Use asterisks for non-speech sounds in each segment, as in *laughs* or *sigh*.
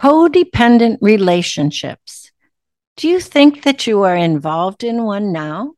Codependent relationships. Do you think that you are involved in one now?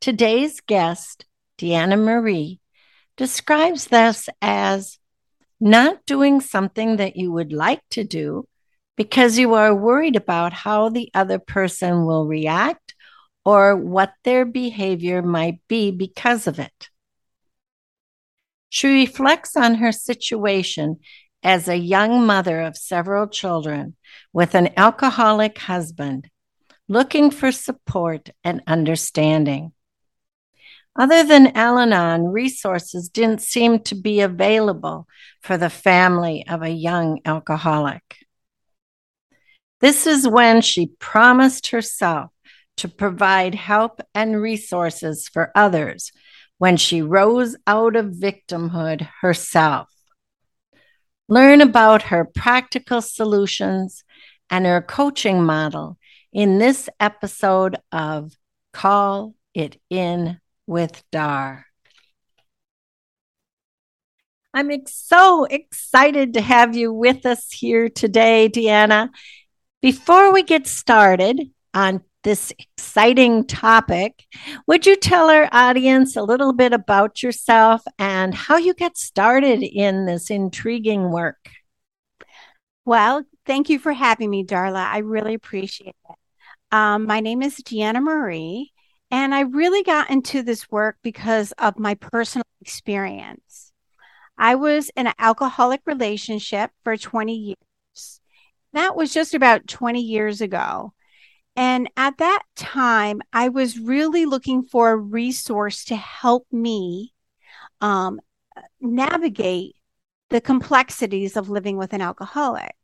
Today's guest, Deanna Marie, describes this as not doing something that you would like to do because you are worried about how the other person will react or what their behavior might be because of it. She reflects on her situation as a young mother of several children with an alcoholic husband, looking for support and understanding. Other than Al Anon, resources didn't seem to be available for the family of a young alcoholic. This is when she promised herself to provide help and resources for others when she rose out of victimhood herself. Learn about her practical solutions and her coaching model in this episode of Call It In with Dar. I'm so excited to have you with us here today, Deanna. Before we get started on this exciting topic, would you tell our audience a little bit about yourself and how you got started in this intriguing work? Well, thank you for having me, Darla. I really appreciate it. Um, my name is Deanna Marie, and I really got into this work because of my personal experience. I was in an alcoholic relationship for 20 years. That was just about 20 years ago. And at that time, I was really looking for a resource to help me um, navigate the complexities of living with an alcoholic.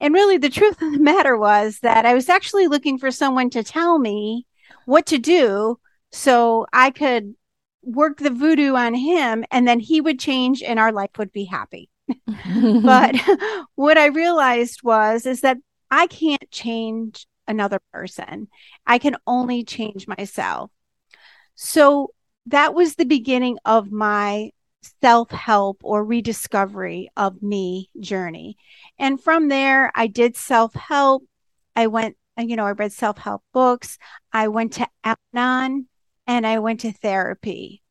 And really, the truth of the matter was that I was actually looking for someone to tell me what to do so I could work the voodoo on him and then he would change and our life would be happy. *laughs* but *laughs* what I realized was is that I can't change another person. I can only change myself. So that was the beginning of my self help or rediscovery of me journey. And from there, I did self help. I went you know, I read self help books. I went to Al and I went to therapy.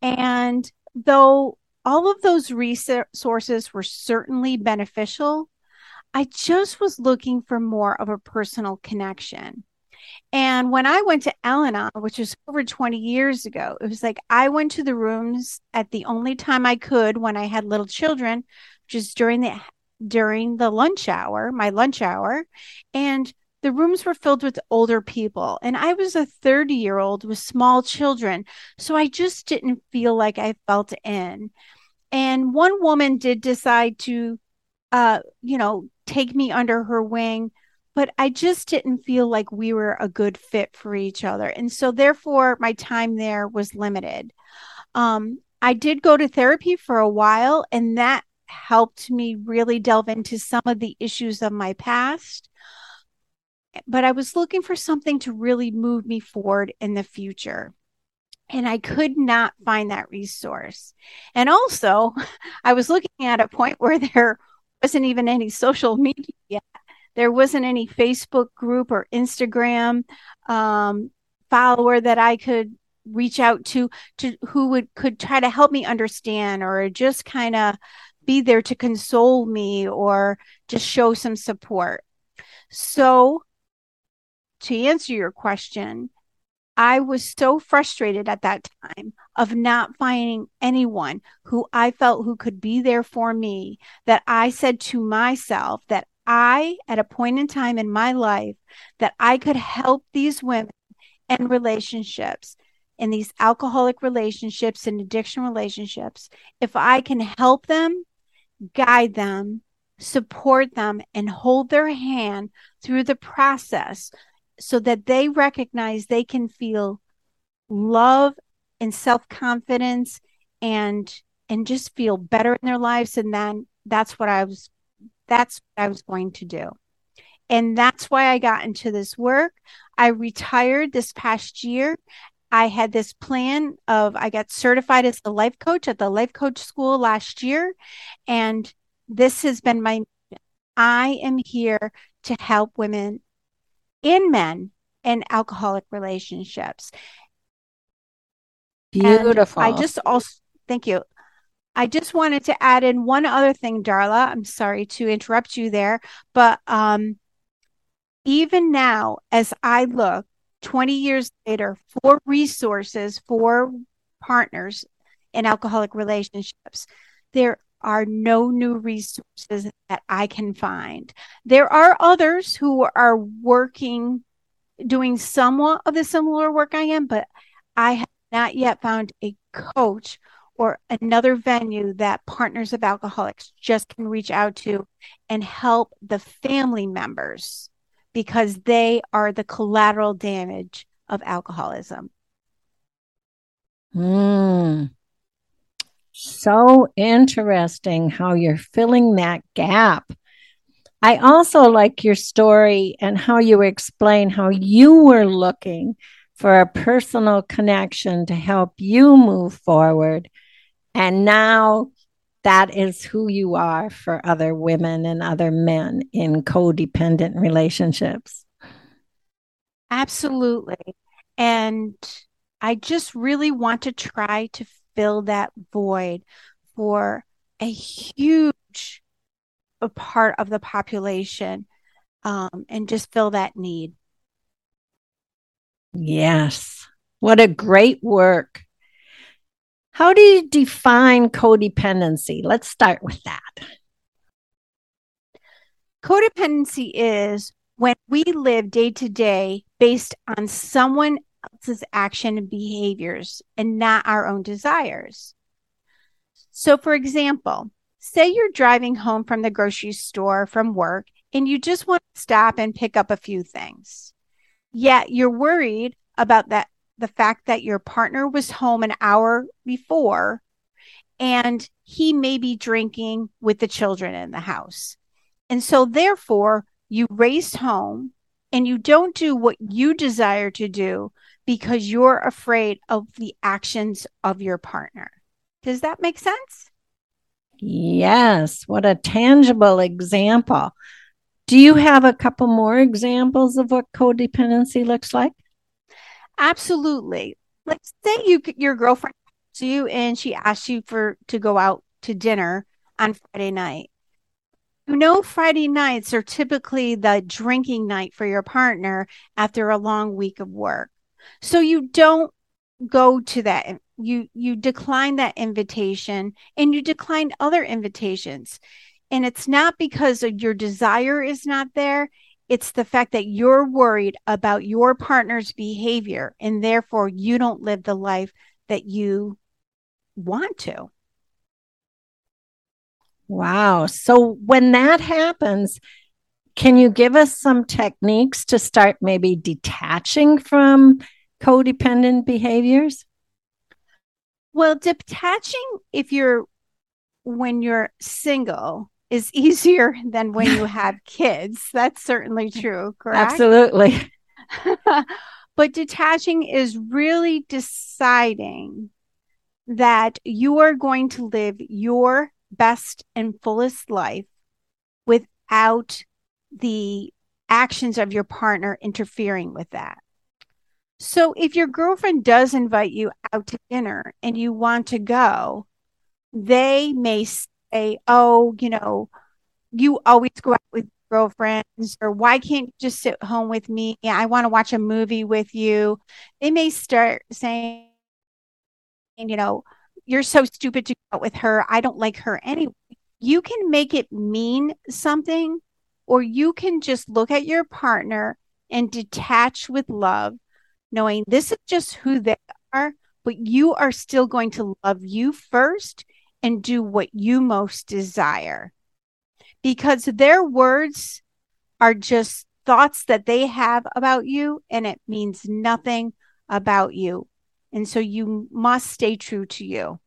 And though all of those resources were certainly beneficial, I just was looking for more of a personal connection. And when I went to Anon, which was over 20 years ago, it was like I went to the rooms at the only time I could when I had little children, just during the during the lunch hour, my lunch hour. And the rooms were filled with older people and i was a 30 year old with small children so i just didn't feel like i felt in and one woman did decide to uh you know take me under her wing but i just didn't feel like we were a good fit for each other and so therefore my time there was limited um i did go to therapy for a while and that helped me really delve into some of the issues of my past but I was looking for something to really move me forward in the future. And I could not find that resource. And also, *laughs* I was looking at a point where there wasn't even any social media yet. There wasn't any Facebook group or Instagram um, follower that I could reach out to to who would could try to help me understand or just kind of be there to console me or just show some support. So to answer your question, I was so frustrated at that time of not finding anyone who I felt who could be there for me that I said to myself that I, at a point in time in my life, that I could help these women and relationships in these alcoholic relationships and addiction relationships. If I can help them, guide them, support them, and hold their hand through the process so that they recognize they can feel love and self-confidence and and just feel better in their lives and then that's what I was that's what I was going to do. And that's why I got into this work. I retired this past year. I had this plan of I got certified as a life coach at the life coach school last year and this has been my I am here to help women and men in alcoholic relationships. Beautiful. And I just also thank you. I just wanted to add in one other thing, Darla. I'm sorry to interrupt you there, but um, even now, as I look 20 years later for resources for partners in alcoholic relationships, there are no new resources that I can find. There are others who are working, doing somewhat of the similar work I am, but I have not yet found a coach or another venue that partners of alcoholics just can reach out to and help the family members because they are the collateral damage of alcoholism. Hmm. So interesting how you're filling that gap. I also like your story and how you explain how you were looking for a personal connection to help you move forward and now that is who you are for other women and other men in codependent relationships. Absolutely. And I just really want to try to fill that void for a huge part of the population um, and just fill that need. Yes. What a great work. How do you define codependency? Let's start with that. Codependency is when we live day to day based on someone else's action and behaviors and not our own desires. So, for example, say you're driving home from the grocery store from work and you just want to stop and pick up a few things. Yet you're worried about that the fact that your partner was home an hour before and he may be drinking with the children in the house. And so, therefore, you race home and you don't do what you desire to do because you're afraid of the actions of your partner. Does that make sense? Yes. What a tangible example. Do you have a couple more examples of what codependency looks like? Absolutely. Let's say you your girlfriend to you and she asks you for to go out to dinner on Friday night. You know, Friday nights are typically the drinking night for your partner after a long week of work. So you don't go to that. You you decline that invitation and you decline other invitations. And it's not because your desire is not there. It's the fact that you're worried about your partner's behavior and therefore you don't live the life that you want to. Wow. So when that happens, can you give us some techniques to start maybe detaching from codependent behaviors? Well, detaching if you're when you're single is *laughs* easier than when you have *laughs* kids. That's certainly true, correct? Absolutely. *laughs* but detaching is really deciding that you are going to live your best and fullest life without the actions of your partner interfering with that. So if your girlfriend does invite you out to dinner and you want to go, they may say, oh, you know, you always go out with girlfriends, or why can't you just sit home with me? I want to watch a movie with you. They may start saying, you know, you're so stupid to go out with her. I don't like her anyway. You can make it mean something, or you can just look at your partner and detach with love, knowing this is just who they are, but you are still going to love you first and do what you most desire. because their words are just thoughts that they have about you and it means nothing about you. And so you must stay true to you.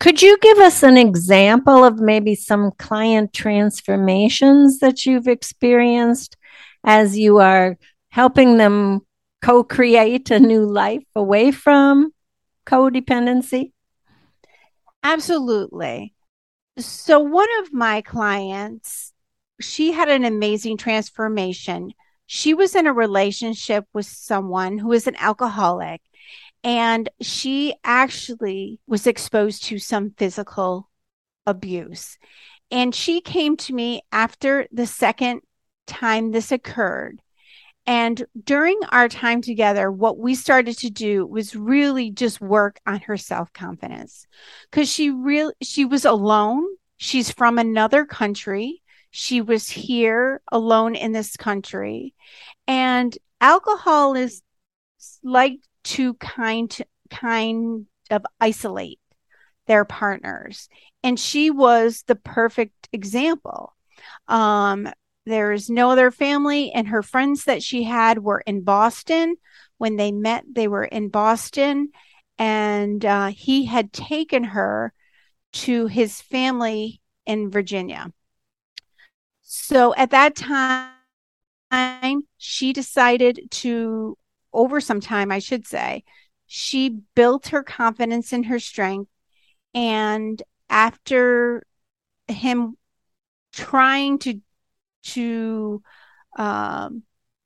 Could you give us an example of maybe some client transformations that you've experienced as you are helping them co create a new life away from codependency? Absolutely. So, one of my clients, she had an amazing transformation. She was in a relationship with someone who is an alcoholic, and she actually was exposed to some physical abuse. And she came to me after the second time this occurred and during our time together, what we started to do was really just work on her self confidence because she really she was alone. She's from another country. She was here alone in this country, and alcohol is like to kind kind of isolate their partners, and she was the perfect example. Um, there's no other family, and her friends that she had were in Boston. When they met, they were in Boston, and uh, he had taken her to his family in Virginia. So at that time, she decided to, over some time, I should say, she built her confidence in her strength. And after him trying to to um,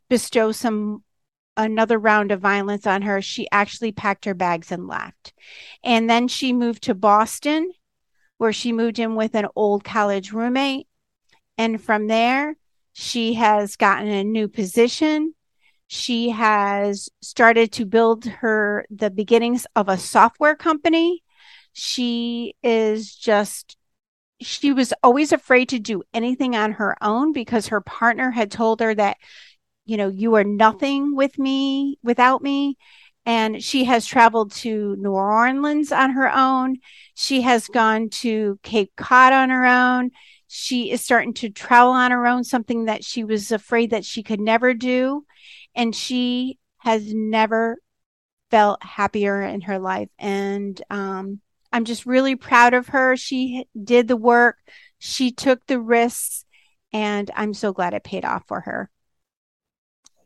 bestow some another round of violence on her, she actually packed her bags and left. And then she moved to Boston, where she moved in with an old college roommate. And from there, she has gotten a new position. She has started to build her the beginnings of a software company. She is just she was always afraid to do anything on her own because her partner had told her that, you know, you are nothing with me without me. And she has traveled to New Orleans on her own. She has gone to Cape Cod on her own. She is starting to travel on her own, something that she was afraid that she could never do. And she has never felt happier in her life. And um, I'm just really proud of her. She did the work, she took the risks, and I'm so glad it paid off for her.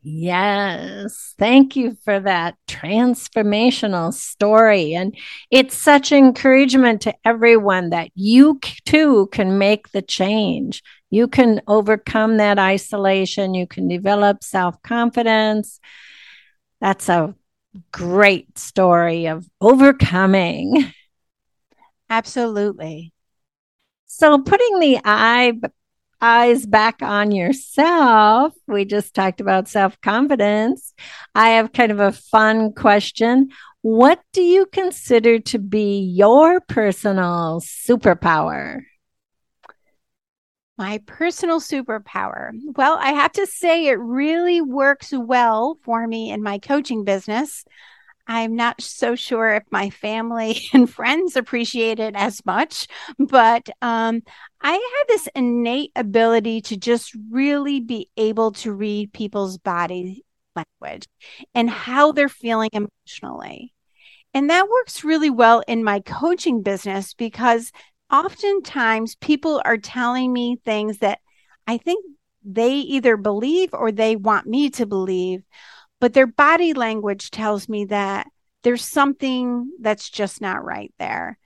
Yes. Thank you for that transformational story. And it's such encouragement to everyone that you too can make the change. You can overcome that isolation. You can develop self confidence. That's a great story of overcoming. Absolutely. So putting the eye eyes back on yourself. We just talked about self-confidence. I have kind of a fun question. What do you consider to be your personal superpower? My personal superpower. Well, I have to say it really works well for me in my coaching business. I'm not so sure if my family *laughs* and friends appreciate it as much, but um, I have this innate ability to just really be able to read people's body language and how they're feeling emotionally. And that works really well in my coaching business because oftentimes people are telling me things that I think they either believe or they want me to believe but their body language tells me that there's something that's just not right there.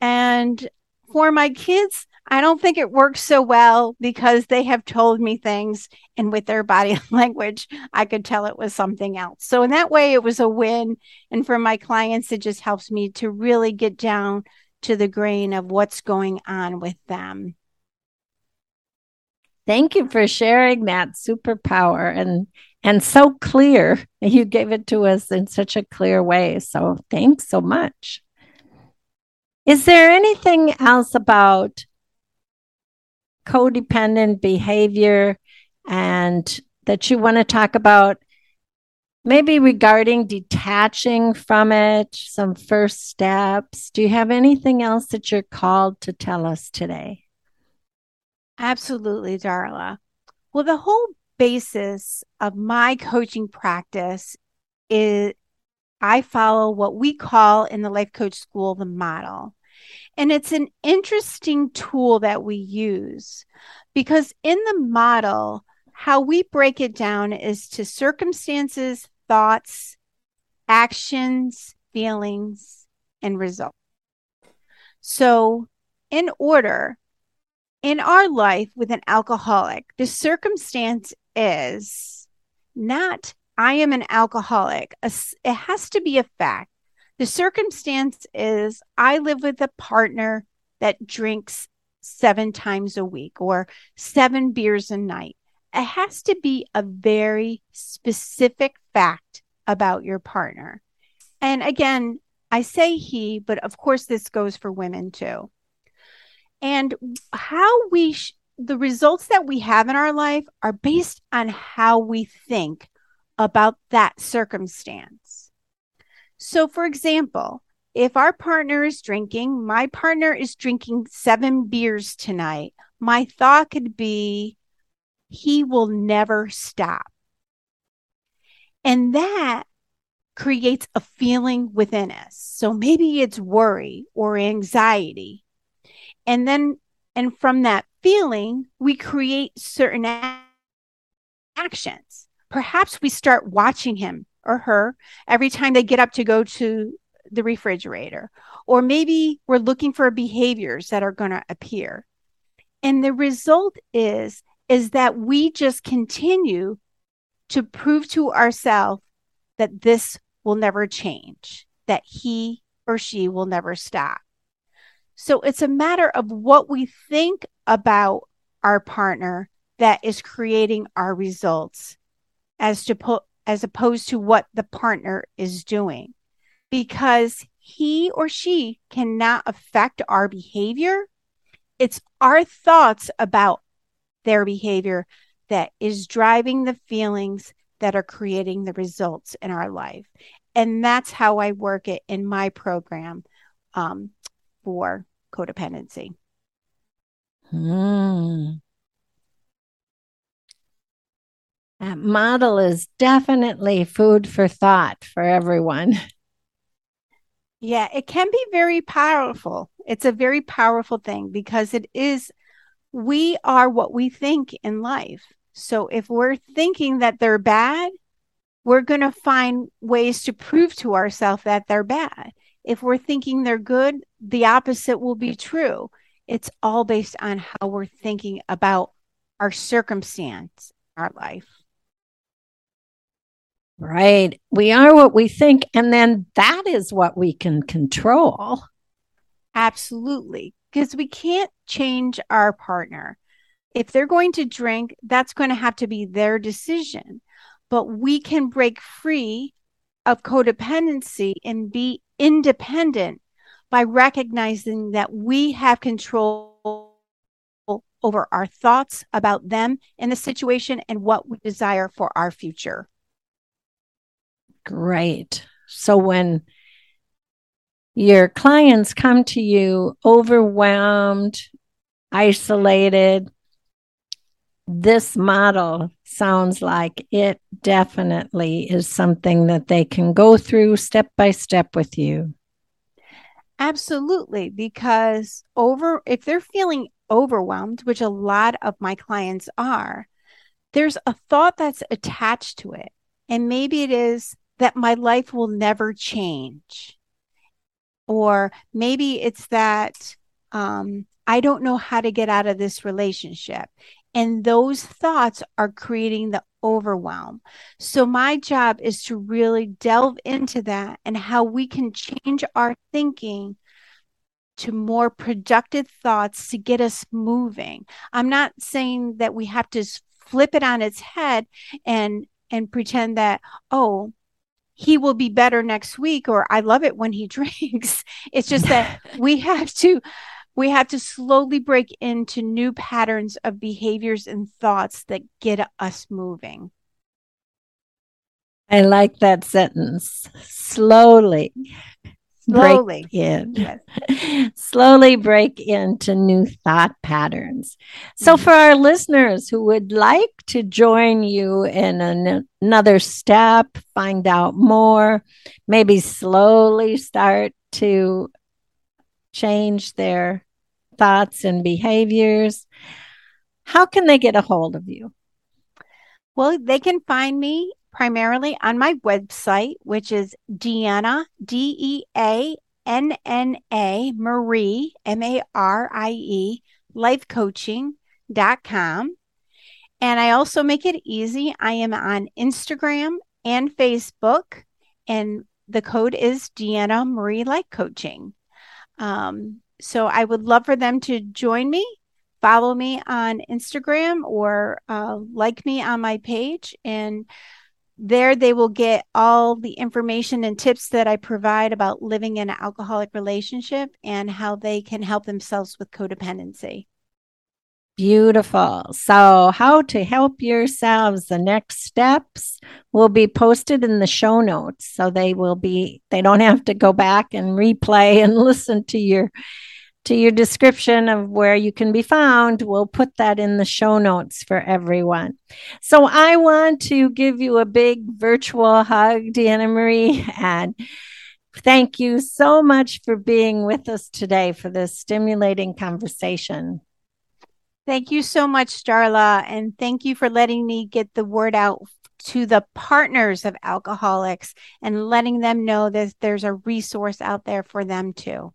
And for my kids, I don't think it works so well because they have told me things, and with their body *laughs* language, I could tell it was something else. So, in that way, it was a win. And for my clients, it just helps me to really get down to the grain of what's going on with them. Thank you for sharing that superpower and and so clear. *laughs* You gave it to us in such a clear way. So thanks so much. Is there anything else about codependent behavior and that you want to talk about maybe regarding detaching from it, some first steps. Do you have anything else that you're called to tell us today? Absolutely, Darla. Well, the whole basis of my coaching practice is I follow what we call in the Life Coach School the model. And it's an interesting tool that we use because in the model, how we break it down is to circumstances, thoughts, actions, feelings, and results. So, in order, in our life with an alcoholic, the circumstance is not, I am an alcoholic. It has to be a fact. The circumstance is, I live with a partner that drinks seven times a week or seven beers a night. It has to be a very specific fact about your partner. And again, I say he, but of course, this goes for women too. And how we, sh- the results that we have in our life are based on how we think about that circumstance. So, for example, if our partner is drinking, my partner is drinking seven beers tonight, my thought could be, he will never stop. And that creates a feeling within us. So maybe it's worry or anxiety. And then, and from that feeling, we create certain actions. Perhaps we start watching him or her every time they get up to go to the refrigerator. Or maybe we're looking for behaviors that are going to appear. And the result is is that we just continue to prove to ourselves that this will never change, that he or she will never stop. So it's a matter of what we think about our partner that is creating our results as to as opposed to what the partner is doing because he or she cannot affect our behavior it's our thoughts about their behavior that is driving the feelings that are creating the results in our life. And that's how I work it in my program um, for codependency. Hmm. That model is definitely food for thought for everyone. *laughs* Yeah, it can be very powerful. It's a very powerful thing because it is we are what we think in life. So if we're thinking that they're bad, we're going to find ways to prove to ourselves that they're bad. If we're thinking they're good, the opposite will be true. It's all based on how we're thinking about our circumstance, our life. Right. We are what we think, and then that is what we can control. Absolutely because we can't change our partner. If they're going to drink, that's going to have to be their decision. But we can break free of codependency and be independent by recognizing that we have control over our thoughts about them and the situation and what we desire for our future. Great. So when your clients come to you overwhelmed, isolated. This model sounds like it definitely is something that they can go through step by step with you. Absolutely, because over if they're feeling overwhelmed, which a lot of my clients are, there's a thought that's attached to it. And maybe it is that my life will never change or maybe it's that um, I don't know how to get out of this relationship. And those thoughts are creating the overwhelm. So, my job is to really delve into that and how we can change our thinking to more productive thoughts to get us moving. I'm not saying that we have to flip it on its head and and pretend that oh he will be better next week or I love it when he *laughs* drinks. It's just that *laughs* we have to we have to slowly break into new patterns of behaviors and thoughts that get us moving. I like that sentence. Slowly. *laughs* Slowly. Break in. Yes. *laughs* Slowly break into new thought patterns. So, mm-hmm. for our listeners who would like to join you in an, another step, find out more, maybe slowly start to change their thoughts and behaviors, how can they get a hold of you? Well, they can find me primarily on my website, which is Deanna, D E A N N A, Marie, M A R I E, lifecoaching.com. And I also make it easy. I am on Instagram and Facebook, and the code is Deanna Marie Life Coaching. Um, so I would love for them to join me follow me on Instagram or uh, like me on my page. And there they will get all the information and tips that I provide about living in an alcoholic relationship and how they can help themselves with codependency. Beautiful. So, how to help yourselves, the next steps will be posted in the show notes. So, they will be, they don't have to go back and replay and *laughs* listen to your to your description of where you can be found. We'll put that in the show notes for everyone. So I want to give you a big virtual hug, Deanna Marie, *laughs* and thank you so much for being with us today for this stimulating conversation. Thank you so much, Darla, and thank you for letting me get the word out to the partners of alcoholics and letting them know that there's a resource out there for them too.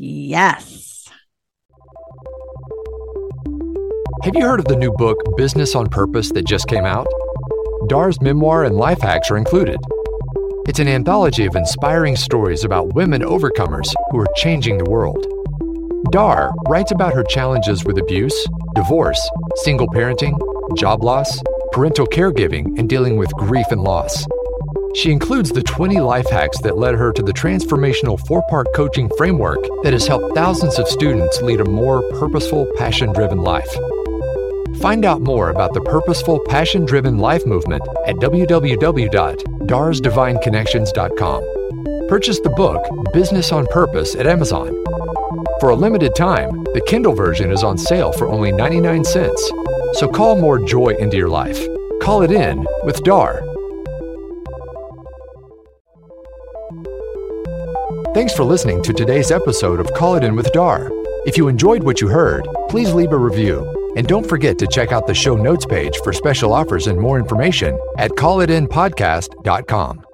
Yes. Have you heard of the new book, Business on Purpose, that just came out? Dar's memoir and life hacks are included. It's an anthology of inspiring stories about women overcomers who are changing the world. Dar writes about her challenges with abuse, divorce, single parenting, job loss, parental caregiving, and dealing with grief and loss. She includes the 20 life hacks that led her to the transformational four part coaching framework that has helped thousands of students lead a more purposeful, passion driven life. Find out more about the purposeful, passion driven life movement at www.darsdivineconnections.com. Purchase the book, Business on Purpose, at Amazon. For a limited time, the Kindle version is on sale for only 99 cents. So call more joy into your life. Call it in with Dar. Thanks for listening to today's episode of Call It In with Dar. If you enjoyed what you heard, please leave a review. And don't forget to check out the show notes page for special offers and more information at callitinpodcast.com.